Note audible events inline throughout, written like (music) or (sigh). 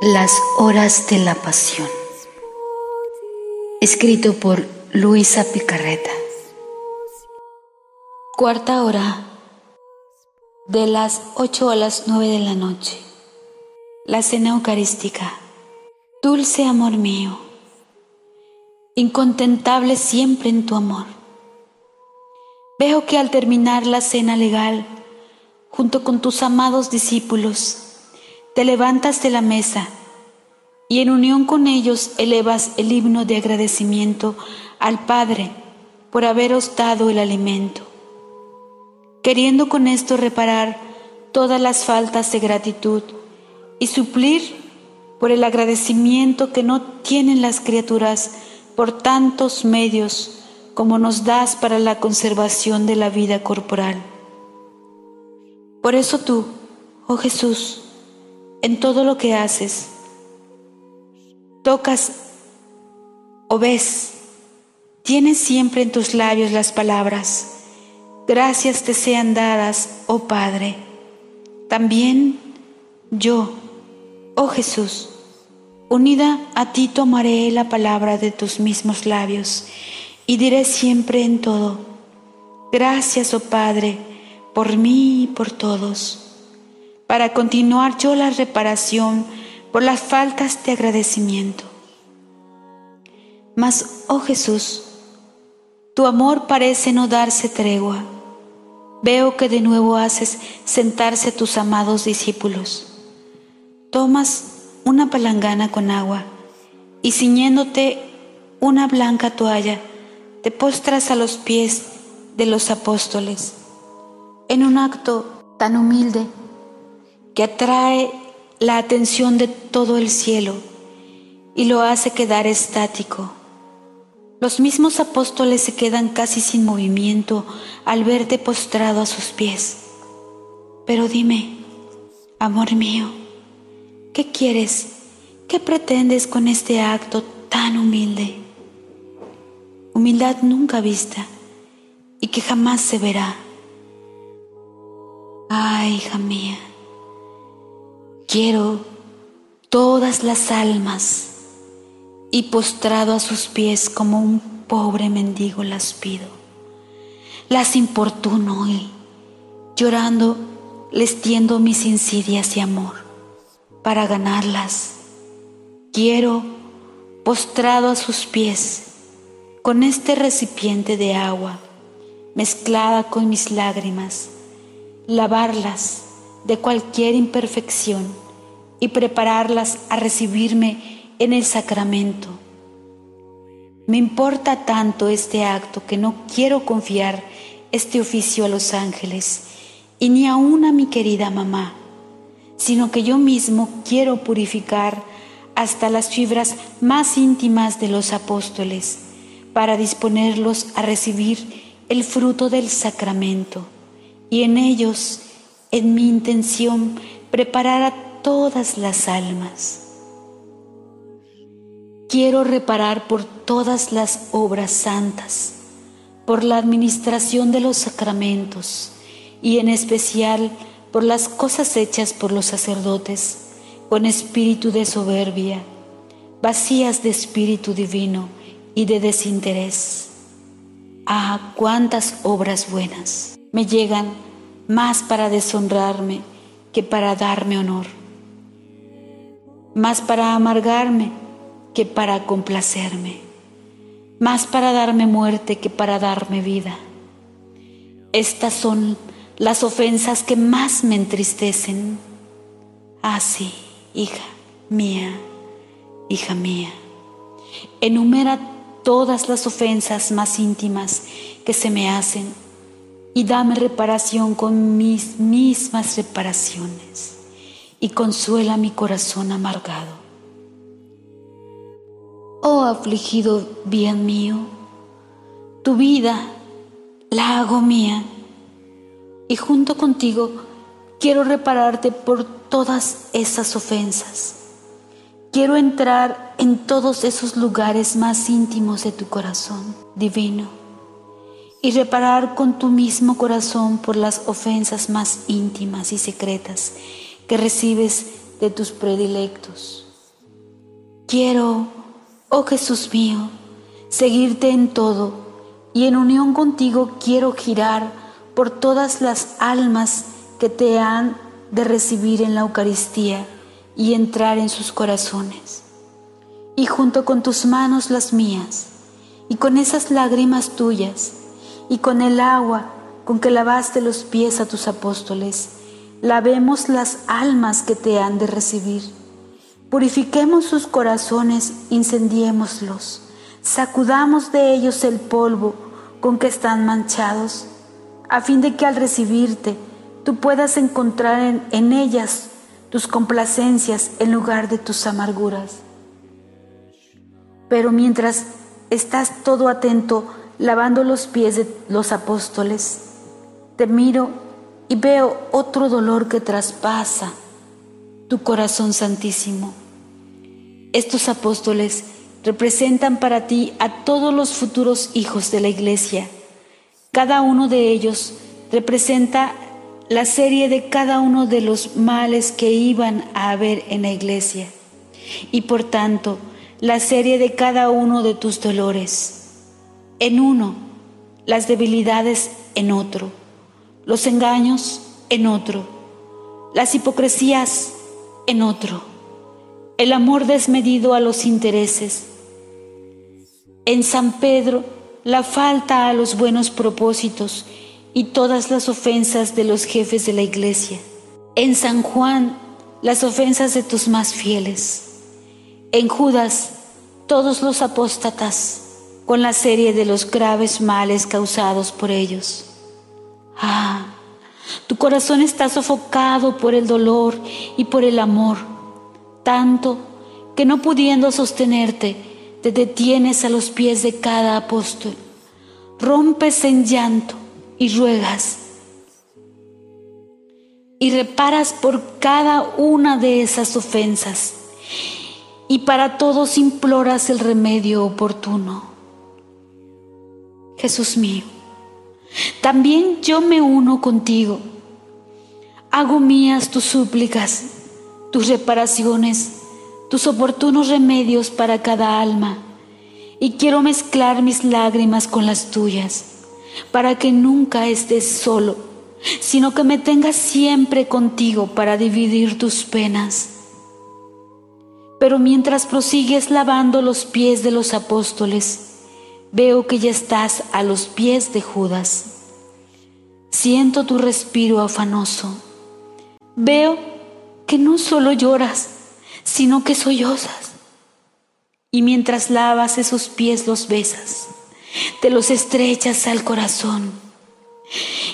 Las horas de la pasión. Escrito por Luisa Picarreta. Cuarta hora. De las ocho a las nueve de la noche. La cena eucarística. Dulce amor mío. Incontentable siempre en tu amor. Veo que al terminar la cena legal, junto con tus amados discípulos, te levantas de la mesa y en unión con ellos elevas el himno de agradecimiento al Padre por haberos dado el alimento, queriendo con esto reparar todas las faltas de gratitud y suplir por el agradecimiento que no tienen las criaturas por tantos medios como nos das para la conservación de la vida corporal. Por eso tú, oh Jesús, en todo lo que haces. Tocas o ves, tienes siempre en tus labios las palabras, gracias te sean dadas, oh Padre. También yo, oh Jesús, unida a ti tomaré la palabra de tus mismos labios y diré siempre en todo, gracias, oh Padre, por mí y por todos para continuar yo la reparación por las faltas de agradecimiento. Mas, oh Jesús, tu amor parece no darse tregua. Veo que de nuevo haces sentarse tus amados discípulos. Tomas una palangana con agua y ciñéndote una blanca toalla, te postras a los pies de los apóstoles. En un acto tan humilde, que atrae la atención de todo el cielo y lo hace quedar estático. Los mismos apóstoles se quedan casi sin movimiento al verte postrado a sus pies. Pero dime, amor mío, ¿qué quieres? ¿Qué pretendes con este acto tan humilde? Humildad nunca vista y que jamás se verá. Ay, hija mía, Quiero todas las almas y postrado a sus pies como un pobre mendigo las pido. Las importuno y llorando les tiendo mis insidias y amor para ganarlas. Quiero postrado a sus pies con este recipiente de agua mezclada con mis lágrimas, lavarlas de cualquier imperfección y prepararlas a recibirme en el sacramento. Me importa tanto este acto que no quiero confiar este oficio a los ángeles y ni aún a mi querida mamá, sino que yo mismo quiero purificar hasta las fibras más íntimas de los apóstoles para disponerlos a recibir el fruto del sacramento y en ellos en mi intención preparar a todas las almas. Quiero reparar por todas las obras santas, por la administración de los sacramentos y en especial por las cosas hechas por los sacerdotes con espíritu de soberbia, vacías de espíritu divino y de desinterés. Ah, cuántas obras buenas me llegan más para deshonrarme que para darme honor, más para amargarme que para complacerme, más para darme muerte que para darme vida. Estas son las ofensas que más me entristecen. Así, ah, hija mía, hija mía, enumera todas las ofensas más íntimas que se me hacen y dame reparación con mis mismas reparaciones y consuela mi corazón amargado. Oh afligido bien mío, tu vida la hago mía y junto contigo quiero repararte por todas esas ofensas. Quiero entrar en todos esos lugares más íntimos de tu corazón divino y reparar con tu mismo corazón por las ofensas más íntimas y secretas que recibes de tus predilectos. Quiero, oh Jesús mío, seguirte en todo y en unión contigo quiero girar por todas las almas que te han de recibir en la Eucaristía y entrar en sus corazones. Y junto con tus manos las mías, y con esas lágrimas tuyas, y con el agua con que lavaste los pies a tus apóstoles, lavemos las almas que te han de recibir. Purifiquemos sus corazones, incendiémoslos, sacudamos de ellos el polvo con que están manchados, a fin de que al recibirte tú puedas encontrar en, en ellas tus complacencias en lugar de tus amarguras. Pero mientras estás todo atento lavando los pies de los apóstoles, te miro y veo otro dolor que traspasa tu corazón santísimo. Estos apóstoles representan para ti a todos los futuros hijos de la iglesia. Cada uno de ellos representa la serie de cada uno de los males que iban a haber en la iglesia y por tanto la serie de cada uno de tus dolores. En uno, las debilidades en otro, los engaños en otro, las hipocresías en otro, el amor desmedido a los intereses. En San Pedro, la falta a los buenos propósitos y todas las ofensas de los jefes de la iglesia. En San Juan, las ofensas de tus más fieles. En Judas, todos los apóstatas, con la serie de los graves males causados por ellos. Ah, tu corazón está sofocado por el dolor y por el amor, tanto que no pudiendo sostenerte, te detienes a los pies de cada apóstol, rompes en llanto y ruegas y reparas por cada una de esas ofensas y para todos imploras el remedio oportuno. Jesús mío, también yo me uno contigo, hago mías tus súplicas, tus reparaciones, tus oportunos remedios para cada alma y quiero mezclar mis lágrimas con las tuyas para que nunca estés solo, sino que me tengas siempre contigo para dividir tus penas. Pero mientras prosigues lavando los pies de los apóstoles, veo que ya estás a los pies de Judas. Siento tu respiro afanoso. Veo que no solo lloras, sino que sollozas. Y mientras lavas esos pies los besas te los estrechas al corazón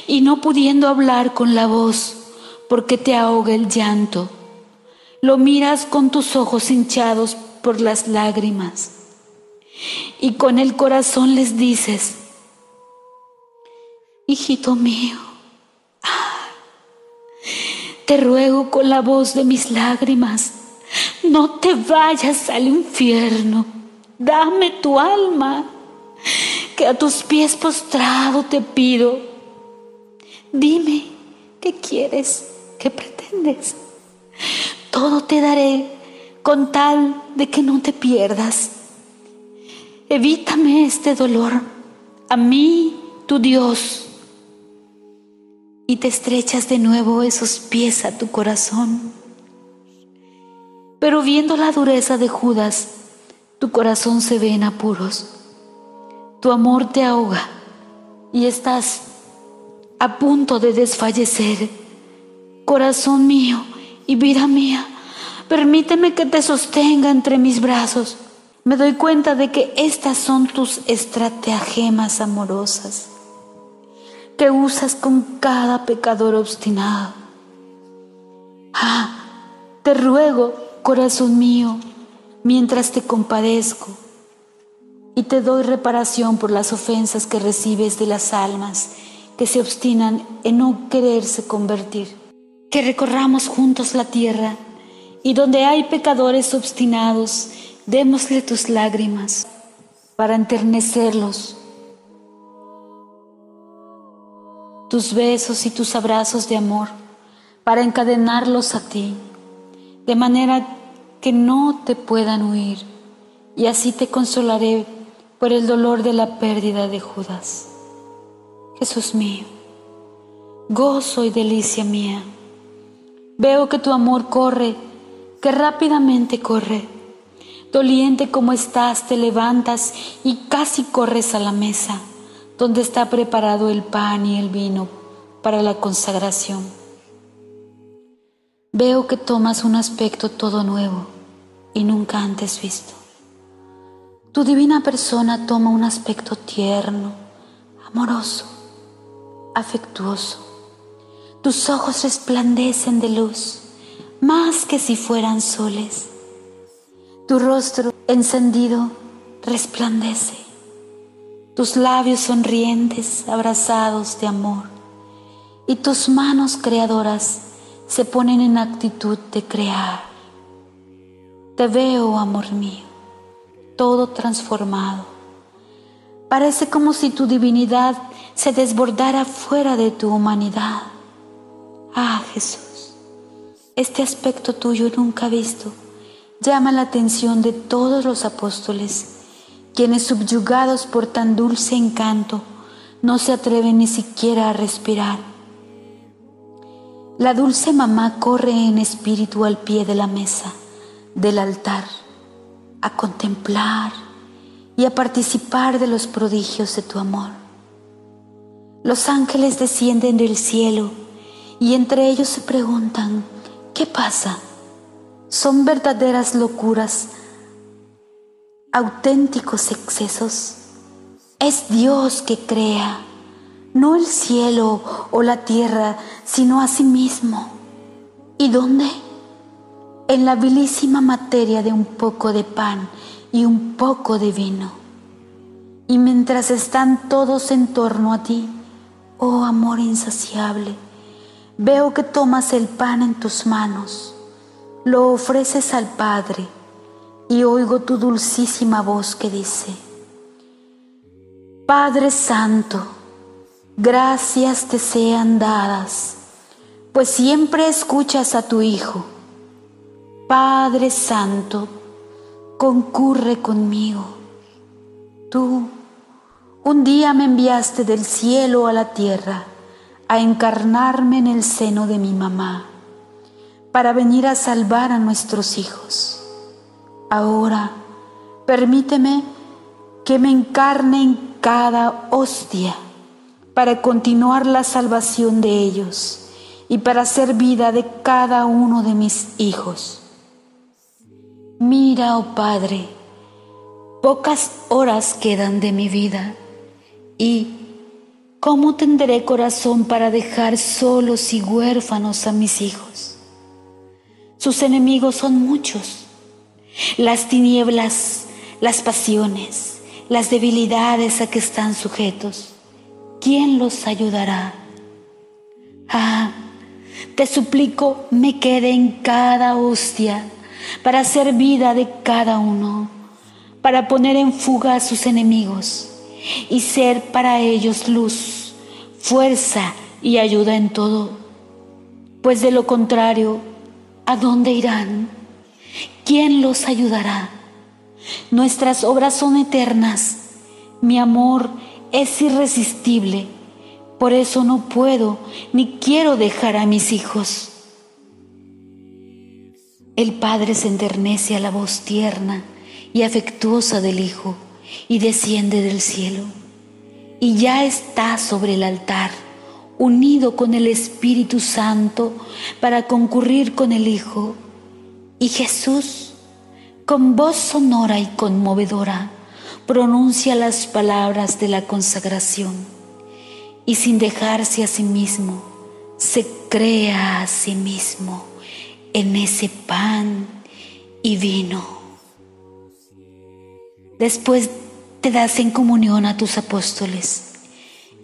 y no pudiendo hablar con la voz porque te ahoga el llanto, lo miras con tus ojos hinchados por las lágrimas y con el corazón les dices, hijito mío, te ruego con la voz de mis lágrimas, no te vayas al infierno, dame tu alma que a tus pies postrado te pido, dime qué quieres, qué pretendes. Todo te daré con tal de que no te pierdas. Evítame este dolor, a mí, tu Dios. Y te estrechas de nuevo esos pies a tu corazón. Pero viendo la dureza de Judas, tu corazón se ve en apuros tu amor te ahoga y estás a punto de desfallecer. Corazón mío y vida mía, permíteme que te sostenga entre mis brazos. Me doy cuenta de que estas son tus estratagemas amorosas que usas con cada pecador obstinado. Ah, te ruego, corazón mío, mientras te compadezco, y te doy reparación por las ofensas que recibes de las almas que se obstinan en no quererse convertir. Que recorramos juntos la tierra y donde hay pecadores obstinados, démosle tus lágrimas para enternecerlos, tus besos y tus abrazos de amor para encadenarlos a ti, de manera que no te puedan huir, y así te consolaré por el dolor de la pérdida de Judas. Jesús mío, gozo y delicia mía, veo que tu amor corre, que rápidamente corre. Doliente como estás, te levantas y casi corres a la mesa, donde está preparado el pan y el vino para la consagración. Veo que tomas un aspecto todo nuevo y nunca antes visto. Tu divina persona toma un aspecto tierno, amoroso, afectuoso. Tus ojos resplandecen de luz, más que si fueran soles. Tu rostro encendido resplandece. Tus labios sonrientes, abrazados de amor. Y tus manos creadoras se ponen en actitud de crear. Te veo, amor mío, todo transformado. Parece como si tu divinidad se desbordara fuera de tu humanidad. Ah, Jesús, este aspecto tuyo nunca visto llama la atención de todos los apóstoles, quienes subyugados por tan dulce encanto no se atreven ni siquiera a respirar. La dulce mamá corre en espíritu al pie de la mesa del altar a contemplar y a participar de los prodigios de tu amor. Los ángeles descienden del cielo y entre ellos se preguntan, ¿qué pasa? Son verdaderas locuras, auténticos excesos. Es Dios que crea, no el cielo o la tierra, sino a sí mismo. ¿Y dónde? en la vilísima materia de un poco de pan y un poco de vino. Y mientras están todos en torno a ti, oh amor insaciable, veo que tomas el pan en tus manos, lo ofreces al Padre y oigo tu dulcísima voz que dice, Padre Santo, gracias te sean dadas, pues siempre escuchas a tu Hijo Padre Santo, concurre conmigo. Tú un día me enviaste del cielo a la tierra a encarnarme en el seno de mi mamá para venir a salvar a nuestros hijos. Ahora permíteme que me encarne en cada hostia para continuar la salvación de ellos y para hacer vida de cada uno de mis hijos. Mira, oh Padre, pocas horas quedan de mi vida y ¿cómo tendré corazón para dejar solos y huérfanos a mis hijos? Sus enemigos son muchos, las tinieblas, las pasiones, las debilidades a que están sujetos. ¿Quién los ayudará? Ah, te suplico me quede en cada hostia para hacer vida de cada uno, para poner en fuga a sus enemigos y ser para ellos luz, fuerza y ayuda en todo. Pues de lo contrario, ¿a dónde irán? ¿Quién los ayudará? Nuestras obras son eternas, mi amor es irresistible, por eso no puedo ni quiero dejar a mis hijos. El Padre se enternece a la voz tierna y afectuosa del Hijo y desciende del cielo. Y ya está sobre el altar, unido con el Espíritu Santo para concurrir con el Hijo. Y Jesús, con voz sonora y conmovedora, pronuncia las palabras de la consagración y sin dejarse a sí mismo, se crea a sí mismo en ese pan y vino. Después te das en comunión a tus apóstoles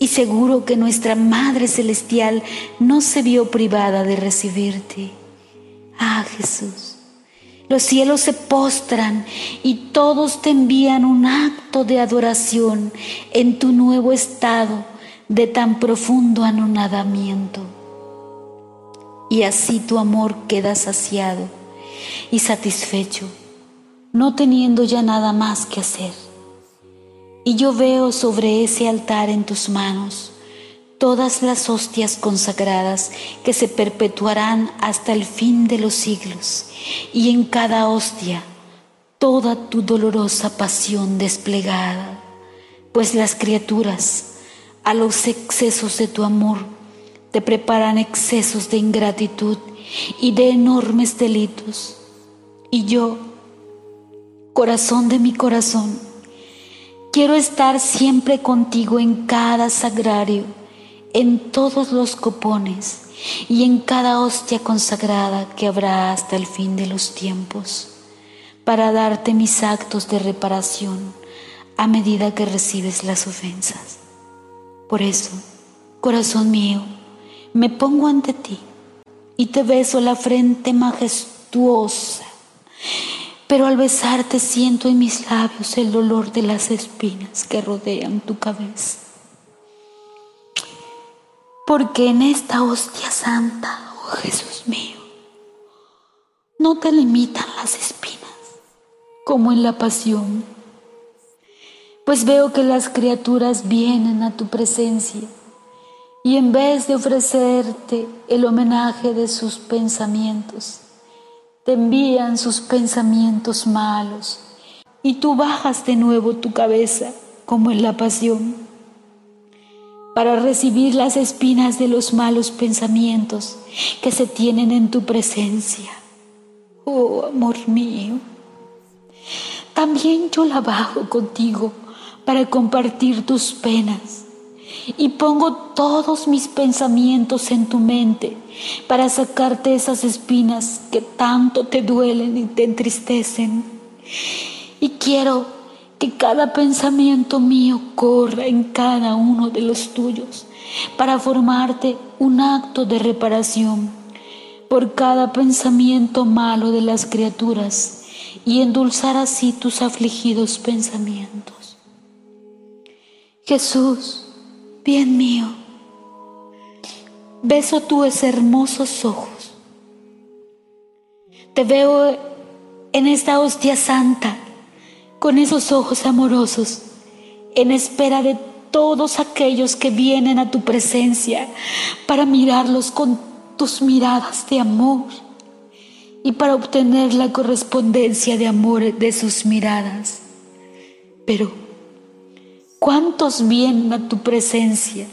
y seguro que nuestra Madre Celestial no se vio privada de recibirte. Ah, Jesús, los cielos se postran y todos te envían un acto de adoración en tu nuevo estado de tan profundo anonadamiento y así tu amor queda saciado y satisfecho, no teniendo ya nada más que hacer. Y yo veo sobre ese altar en tus manos todas las hostias consagradas que se perpetuarán hasta el fin de los siglos, y en cada hostia toda tu dolorosa pasión desplegada, pues las criaturas, a los excesos de tu amor, te preparan excesos de ingratitud y de enormes delitos. Y yo, corazón de mi corazón, quiero estar siempre contigo en cada sagrario, en todos los copones y en cada hostia consagrada que habrá hasta el fin de los tiempos, para darte mis actos de reparación a medida que recibes las ofensas. Por eso, corazón mío, me pongo ante ti y te beso la frente majestuosa, pero al besarte siento en mis labios el dolor de las espinas que rodean tu cabeza. Porque en esta hostia santa, oh Jesús mío, no te limitan las espinas como en la pasión, pues veo que las criaturas vienen a tu presencia y en vez de ofrecerte el homenaje de sus pensamientos, te envían sus pensamientos malos y tú bajas de nuevo tu cabeza como en la pasión para recibir las espinas de los malos pensamientos que se tienen en tu presencia. Oh, amor mío, también yo la bajo contigo para compartir tus penas y pongo todos mis pensamientos en tu mente para sacarte esas espinas que tanto te duelen y te entristecen. Y quiero que cada pensamiento mío corra en cada uno de los tuyos para formarte un acto de reparación por cada pensamiento malo de las criaturas y endulzar así tus afligidos pensamientos. Jesús, bien mío, beso tus hermosos ojos. Te veo en esta hostia santa, con esos ojos amorosos, en espera de todos aquellos que vienen a tu presencia para mirarlos con tus miradas de amor y para obtener la correspondencia de amor de sus miradas. Pero ¿Cuántos vienen a tu presencia?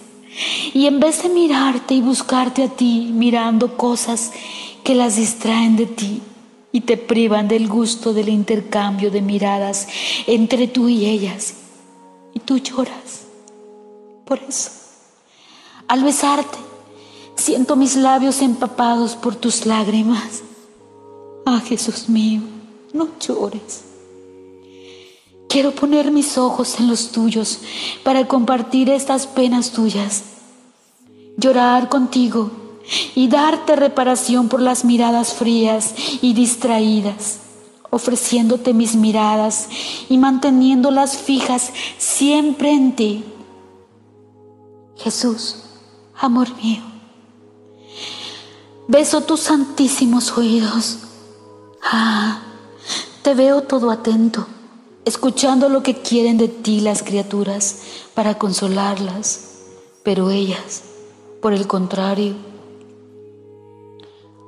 Y en vez de mirarte y buscarte a ti, mirando cosas que las distraen de ti y te privan del gusto del intercambio de miradas entre tú y ellas, y tú lloras. Por eso, al besarte, siento mis labios empapados por tus lágrimas. Ah, Jesús mío, no llores. Quiero poner mis ojos en los tuyos para compartir estas penas tuyas, llorar contigo y darte reparación por las miradas frías y distraídas, ofreciéndote mis miradas y manteniéndolas fijas siempre en ti. Jesús, amor mío, beso tus santísimos oídos. Ah, te veo todo atento escuchando lo que quieren de ti las criaturas para consolarlas, pero ellas, por el contrario,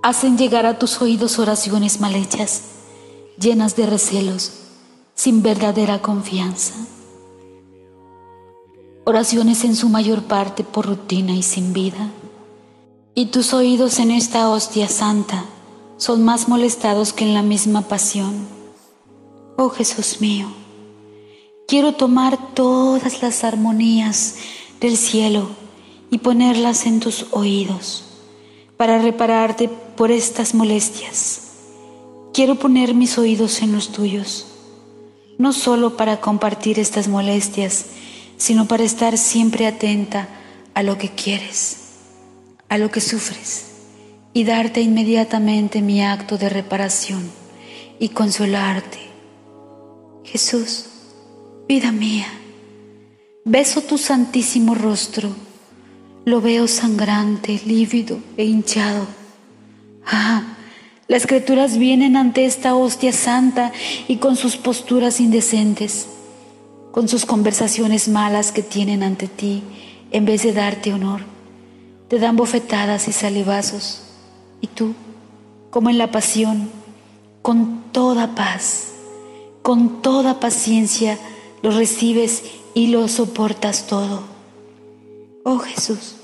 hacen llegar a tus oídos oraciones mal hechas, llenas de recelos, sin verdadera confianza. Oraciones en su mayor parte por rutina y sin vida. Y tus oídos en esta hostia santa son más molestados que en la misma pasión Oh Jesús mío, quiero tomar todas las armonías del cielo y ponerlas en tus oídos para repararte por estas molestias. Quiero poner mis oídos en los tuyos, no solo para compartir estas molestias, sino para estar siempre atenta a lo que quieres, a lo que sufres, y darte inmediatamente mi acto de reparación y consolarte Jesús, vida mía, beso tu santísimo rostro, lo veo sangrante, lívido e hinchado. Ah, Las criaturas vienen ante esta hostia santa y con sus posturas indecentes, con sus conversaciones malas que tienen ante ti, en vez de darte honor, te dan bofetadas y salivazos. Y tú, como en la pasión, con toda paz, con toda paciencia, lo recibes y lo soportas todo. Oh Jesús,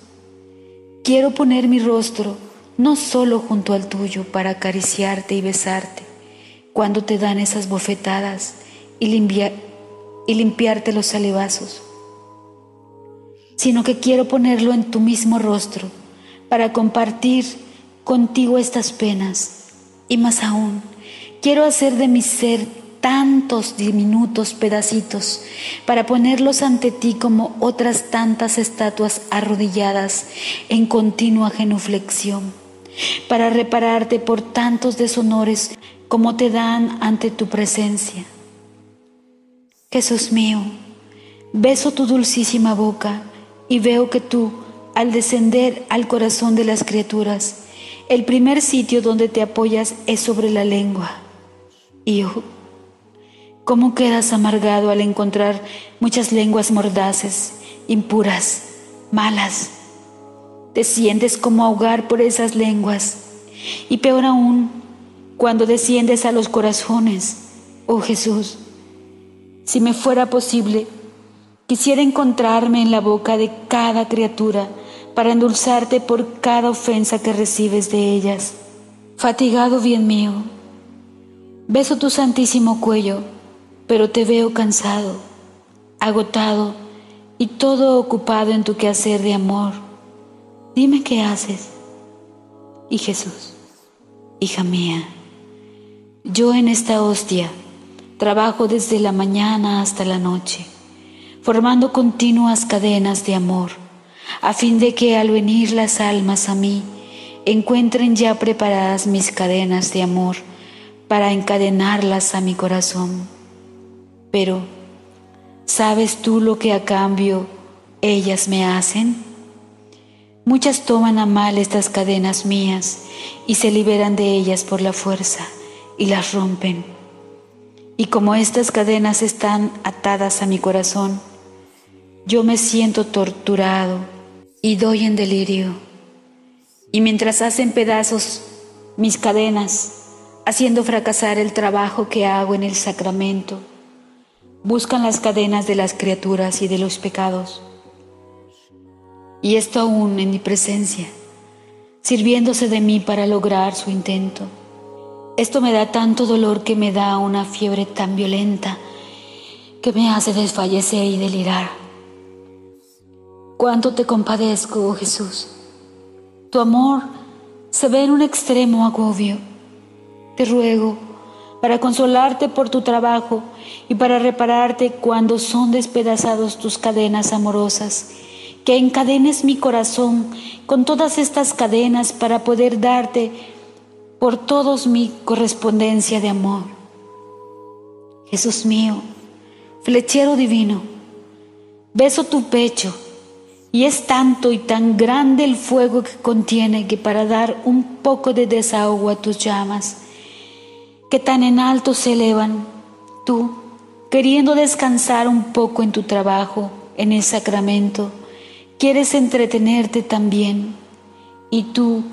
quiero poner mi rostro no solo junto al tuyo para acariciarte y besarte cuando te dan esas bofetadas y, y limpiarte los salivazos, sino que quiero ponerlo en tu mismo rostro para compartir contigo estas penas y más aún, quiero hacer de mi ser tantos diminutos pedacitos para ponerlos ante ti como otras tantas estatuas arrodilladas en continua genuflexión para repararte por tantos deshonores como te dan ante tu presencia. Jesús mío, beso tu dulcísima boca y veo que tú, al descender al corazón de las criaturas, el primer sitio donde te apoyas es sobre la lengua. Y oh, cómo quedas amargado al encontrar muchas lenguas mordaces, impuras, malas, te sientes como ahogar por esas lenguas. Y peor aún, cuando desciendes a los corazones, oh Jesús, si me fuera posible, quisiera encontrarme en la boca de cada criatura para endulzarte por cada ofensa que recibes de ellas. Fatigado bien mío, beso tu santísimo cuello, pero te veo cansado, agotado y todo ocupado en tu quehacer de amor dime qué haces. Y Jesús, hija mía, yo en esta hostia trabajo desde la mañana hasta la noche, formando continuas cadenas de amor, a fin de que al venir las almas a mí, encuentren ya preparadas mis cadenas de amor para encadenarlas a mi corazón. Pero, ¿sabes tú lo que a cambio ellas me hacen? Muchas toman a mal estas cadenas mías y se liberan de ellas por la fuerza y las rompen. Y como estas cadenas están atadas a mi corazón, yo me siento torturado y doy en delirio. Y mientras hacen pedazos mis cadenas, haciendo fracasar el trabajo que hago en el sacramento, buscan las cadenas de las criaturas y de los pecados y esto aún en mi presencia, sirviéndose de mí para lograr su intento. Esto me da tanto dolor que me da una fiebre tan violenta que me hace desfallecer y delirar. Cuánto te compadezco, oh Jesús. Tu amor se ve en un extremo agobio. Te ruego, para consolarte por tu trabajo y para repararte cuando son despedazados tus cadenas amorosas, que encadenes mi corazón con todas estas cadenas para poder darte por todos mi correspondencia de amor. Jesús mío, flechero divino, beso tu pecho y es tanto y tan grande el fuego que contiene que para dar un poco de desahogo a tus llamas, tan en alto se elevan, tú, queriendo descansar un poco en tu trabajo, en el sacramento, quieres entretenerte también. Y tu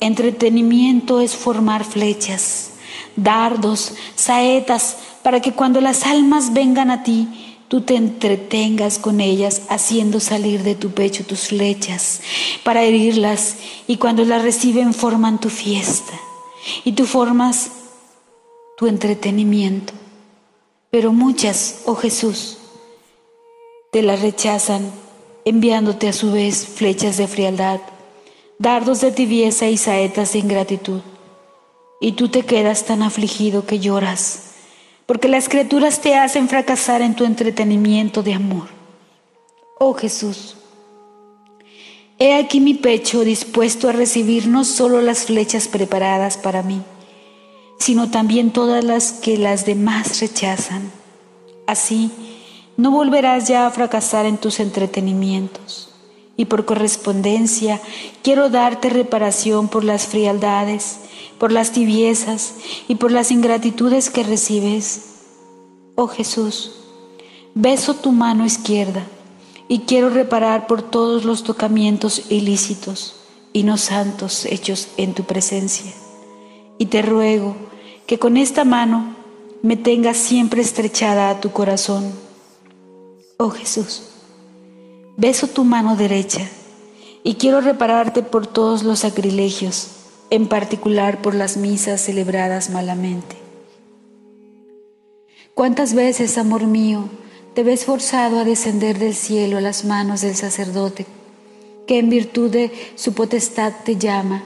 entretenimiento es formar flechas, dardos, saetas, para que cuando las almas vengan a ti, tú te entretengas con ellas haciendo salir de tu pecho tus flechas para herirlas. Y cuando las reciben forman tu fiesta. Y tú formas tu entretenimiento. Pero muchas, oh Jesús, te las rechazan enviándote a su vez flechas de frialdad, dardos de tibieza y saetas de ingratitud. Y tú te quedas tan afligido que lloras, porque las criaturas te hacen fracasar en tu entretenimiento de amor. Oh Jesús, he aquí mi pecho dispuesto a recibir no solo las flechas preparadas para mí, sino también todas las que las demás rechazan. Así, no volverás ya a fracasar en tus entretenimientos. Y por correspondencia quiero darte reparación por las frialdades, por las tibiezas y por las ingratitudes que recibes. Oh Jesús, beso tu mano izquierda y quiero reparar por todos los tocamientos ilícitos y no santos hechos en tu presencia. Y te ruego que con esta mano me tengas siempre estrechada a tu corazón. Oh Jesús, beso tu mano derecha y quiero repararte por todos los sacrilegios, en particular por las misas celebradas malamente. ¿Cuántas veces, amor mío, te ves forzado a descender del cielo a las manos del sacerdote, que en virtud de su potestad te llama,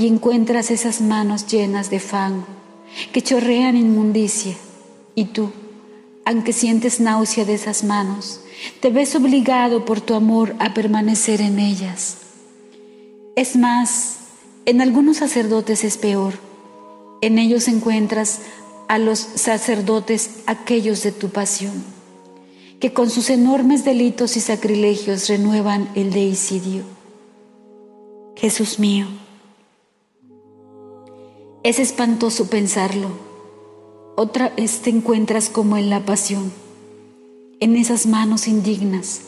y encuentras esas manos llenas de fango, que chorrean inmundicia, y tú, aunque sientes náusea de esas manos, te ves obligado por tu amor a permanecer en ellas. Es más, en algunos sacerdotes es peor. En ellos encuentras a los sacerdotes aquellos de tu pasión, que con sus enormes delitos y sacrilegios renuevan el deicidio. Jesús mío, es espantoso pensarlo. Otra vez te encuentras como en la pasión en esas manos indignas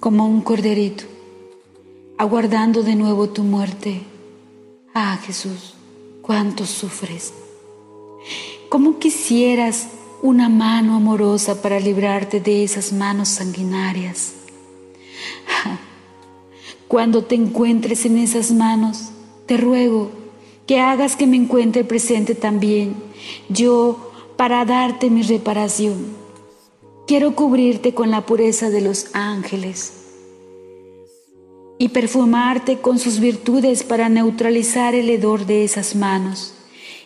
como un corderito, aguardando de nuevo tu muerte. Ah, Jesús, cuánto sufres. ¿Cómo quisieras una mano amorosa para librarte de esas manos sanguinarias? (laughs) Cuando te encuentres en esas manos, te ruego que hagas que me encuentre presente también yo para darte mi reparación Quiero cubrirte con la pureza de los ángeles y perfumarte con sus virtudes para neutralizar el hedor de esas manos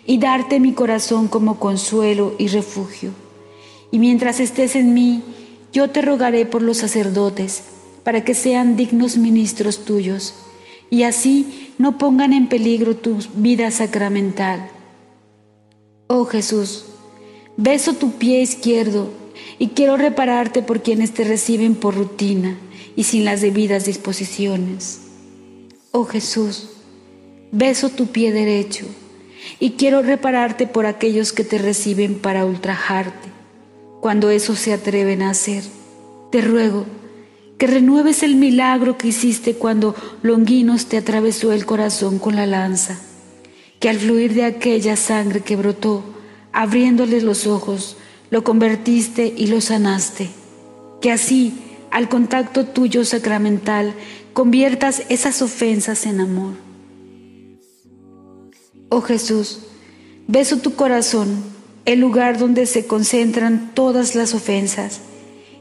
y darte mi corazón como consuelo y refugio. Y mientras estés en mí, yo te rogaré por los sacerdotes para que sean dignos ministros tuyos y así no pongan en peligro tu vida sacramental. Oh Jesús, beso tu pie izquierdo y quiero repararte por quienes te reciben por rutina y sin las debidas disposiciones. Oh Jesús, beso tu pie derecho y quiero repararte por aquellos que te reciben para ultrajarte. Cuando eso se atreven a hacer, te ruego que renueves el milagro que hiciste cuando Longuinos te atravesó el corazón con la lanza, que al fluir de aquella sangre que brotó, abriéndoles los ojos, lo convertiste y lo sanaste. Que así, al contacto tuyo sacramental, conviertas esas ofensas en amor. Oh Jesús, beso tu corazón, el lugar donde se concentran todas las ofensas,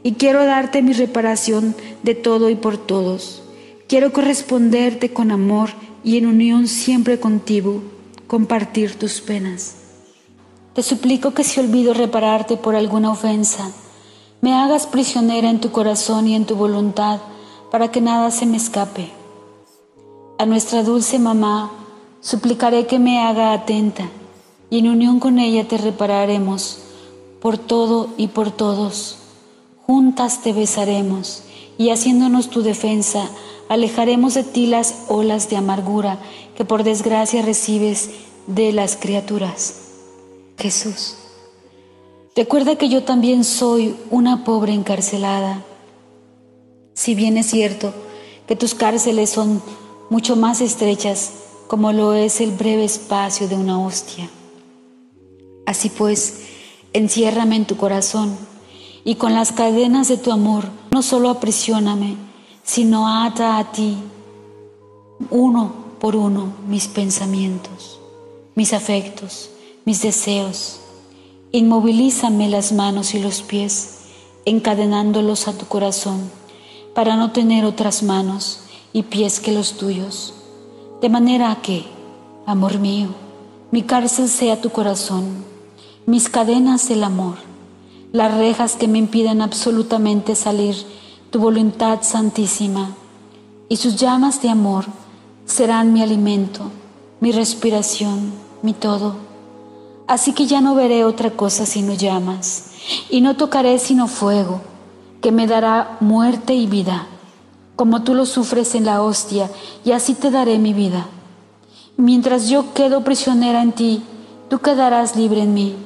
y quiero darte mi reparación de todo y por todos. Quiero corresponderte con amor y en unión siempre contigo, compartir tus penas. Te suplico que si olvido repararte por alguna ofensa, me hagas prisionera en tu corazón y en tu voluntad, para que nada se me escape. A nuestra dulce mamá suplicaré que me haga atenta, y en unión con ella te repararemos por todo y por todos. Juntas te besaremos, y haciéndonos tu defensa, alejaremos de ti las olas de amargura que por desgracia recibes de las criaturas. Jesús. Recuerda que yo también soy una pobre encarcelada. Si bien es cierto que tus cárceles son mucho más estrechas como lo es el breve espacio de una hostia. Así pues, enciérrame en tu corazón y con las cadenas de tu amor no solo aprisioname, sino ata a ti uno por uno mis pensamientos, mis afectos, mis deseos. Inmovilízame las manos y los pies, encadenándolos a tu corazón, para no tener otras manos y pies que los tuyos. De manera que, amor mío, mi cárcel sea tu corazón, mis cadenas el amor, las rejas que me impiden absolutamente salir, tu voluntad santísima, y sus llamas de amor serán mi alimento, mi respiración, mi todo Así que ya no veré otra cosa sino llamas, y no tocaré sino fuego, que me dará muerte y vida, como tú lo sufres en la hostia, y así te daré mi vida. Mientras yo quedo prisionera en ti, tú quedarás libre en mí.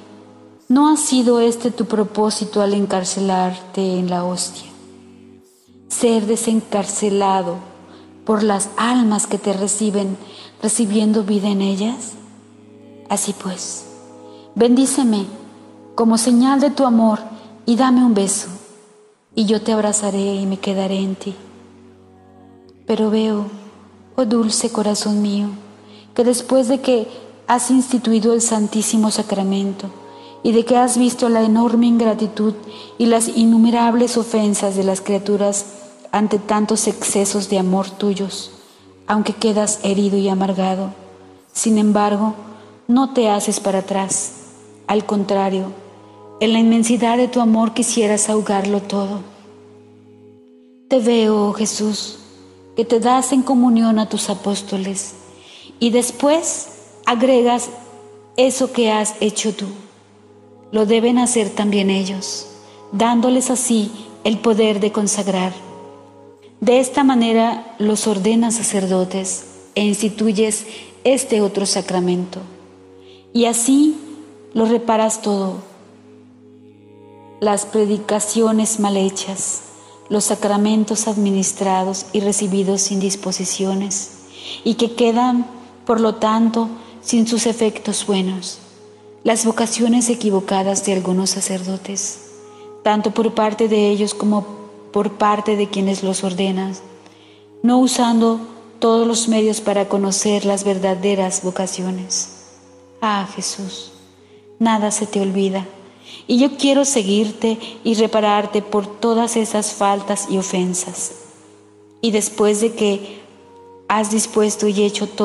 ¿No ha sido este tu propósito al encarcelarte en la hostia? Ser desencarcelado por las almas que te reciben, recibiendo vida en ellas. Así pues, bendíceme como señal de tu amor y dame un beso, y yo te abrazaré y me quedaré en ti. Pero veo, oh dulce corazón mío, que después de que has instituido el Santísimo Sacramento, y de que has visto la enorme ingratitud y las innumerables ofensas de las criaturas ante tantos excesos de amor tuyos, aunque quedas herido y amargado. Sin embargo, no te haces para atrás. Al contrario, en la inmensidad de tu amor quisieras ahogarlo todo. Te veo, oh Jesús, que te das en comunión a tus apóstoles y después agregas eso que has hecho tú lo deben hacer también ellos, dándoles así el poder de consagrar. De esta manera los ordenas sacerdotes e instituyes este otro sacramento. Y así lo reparas todo. Las predicaciones mal hechas, los sacramentos administrados y recibidos sin disposiciones, y que quedan, por lo tanto, sin sus efectos buenos las vocaciones equivocadas de algunos sacerdotes, tanto por parte de ellos como por parte de quienes los ordenan, no usando todos los medios para conocer las verdaderas vocaciones. Ah, Jesús, nada se te olvida, y yo quiero seguirte y repararte por todas esas faltas y ofensas. Y después de que has dispuesto y hecho todo,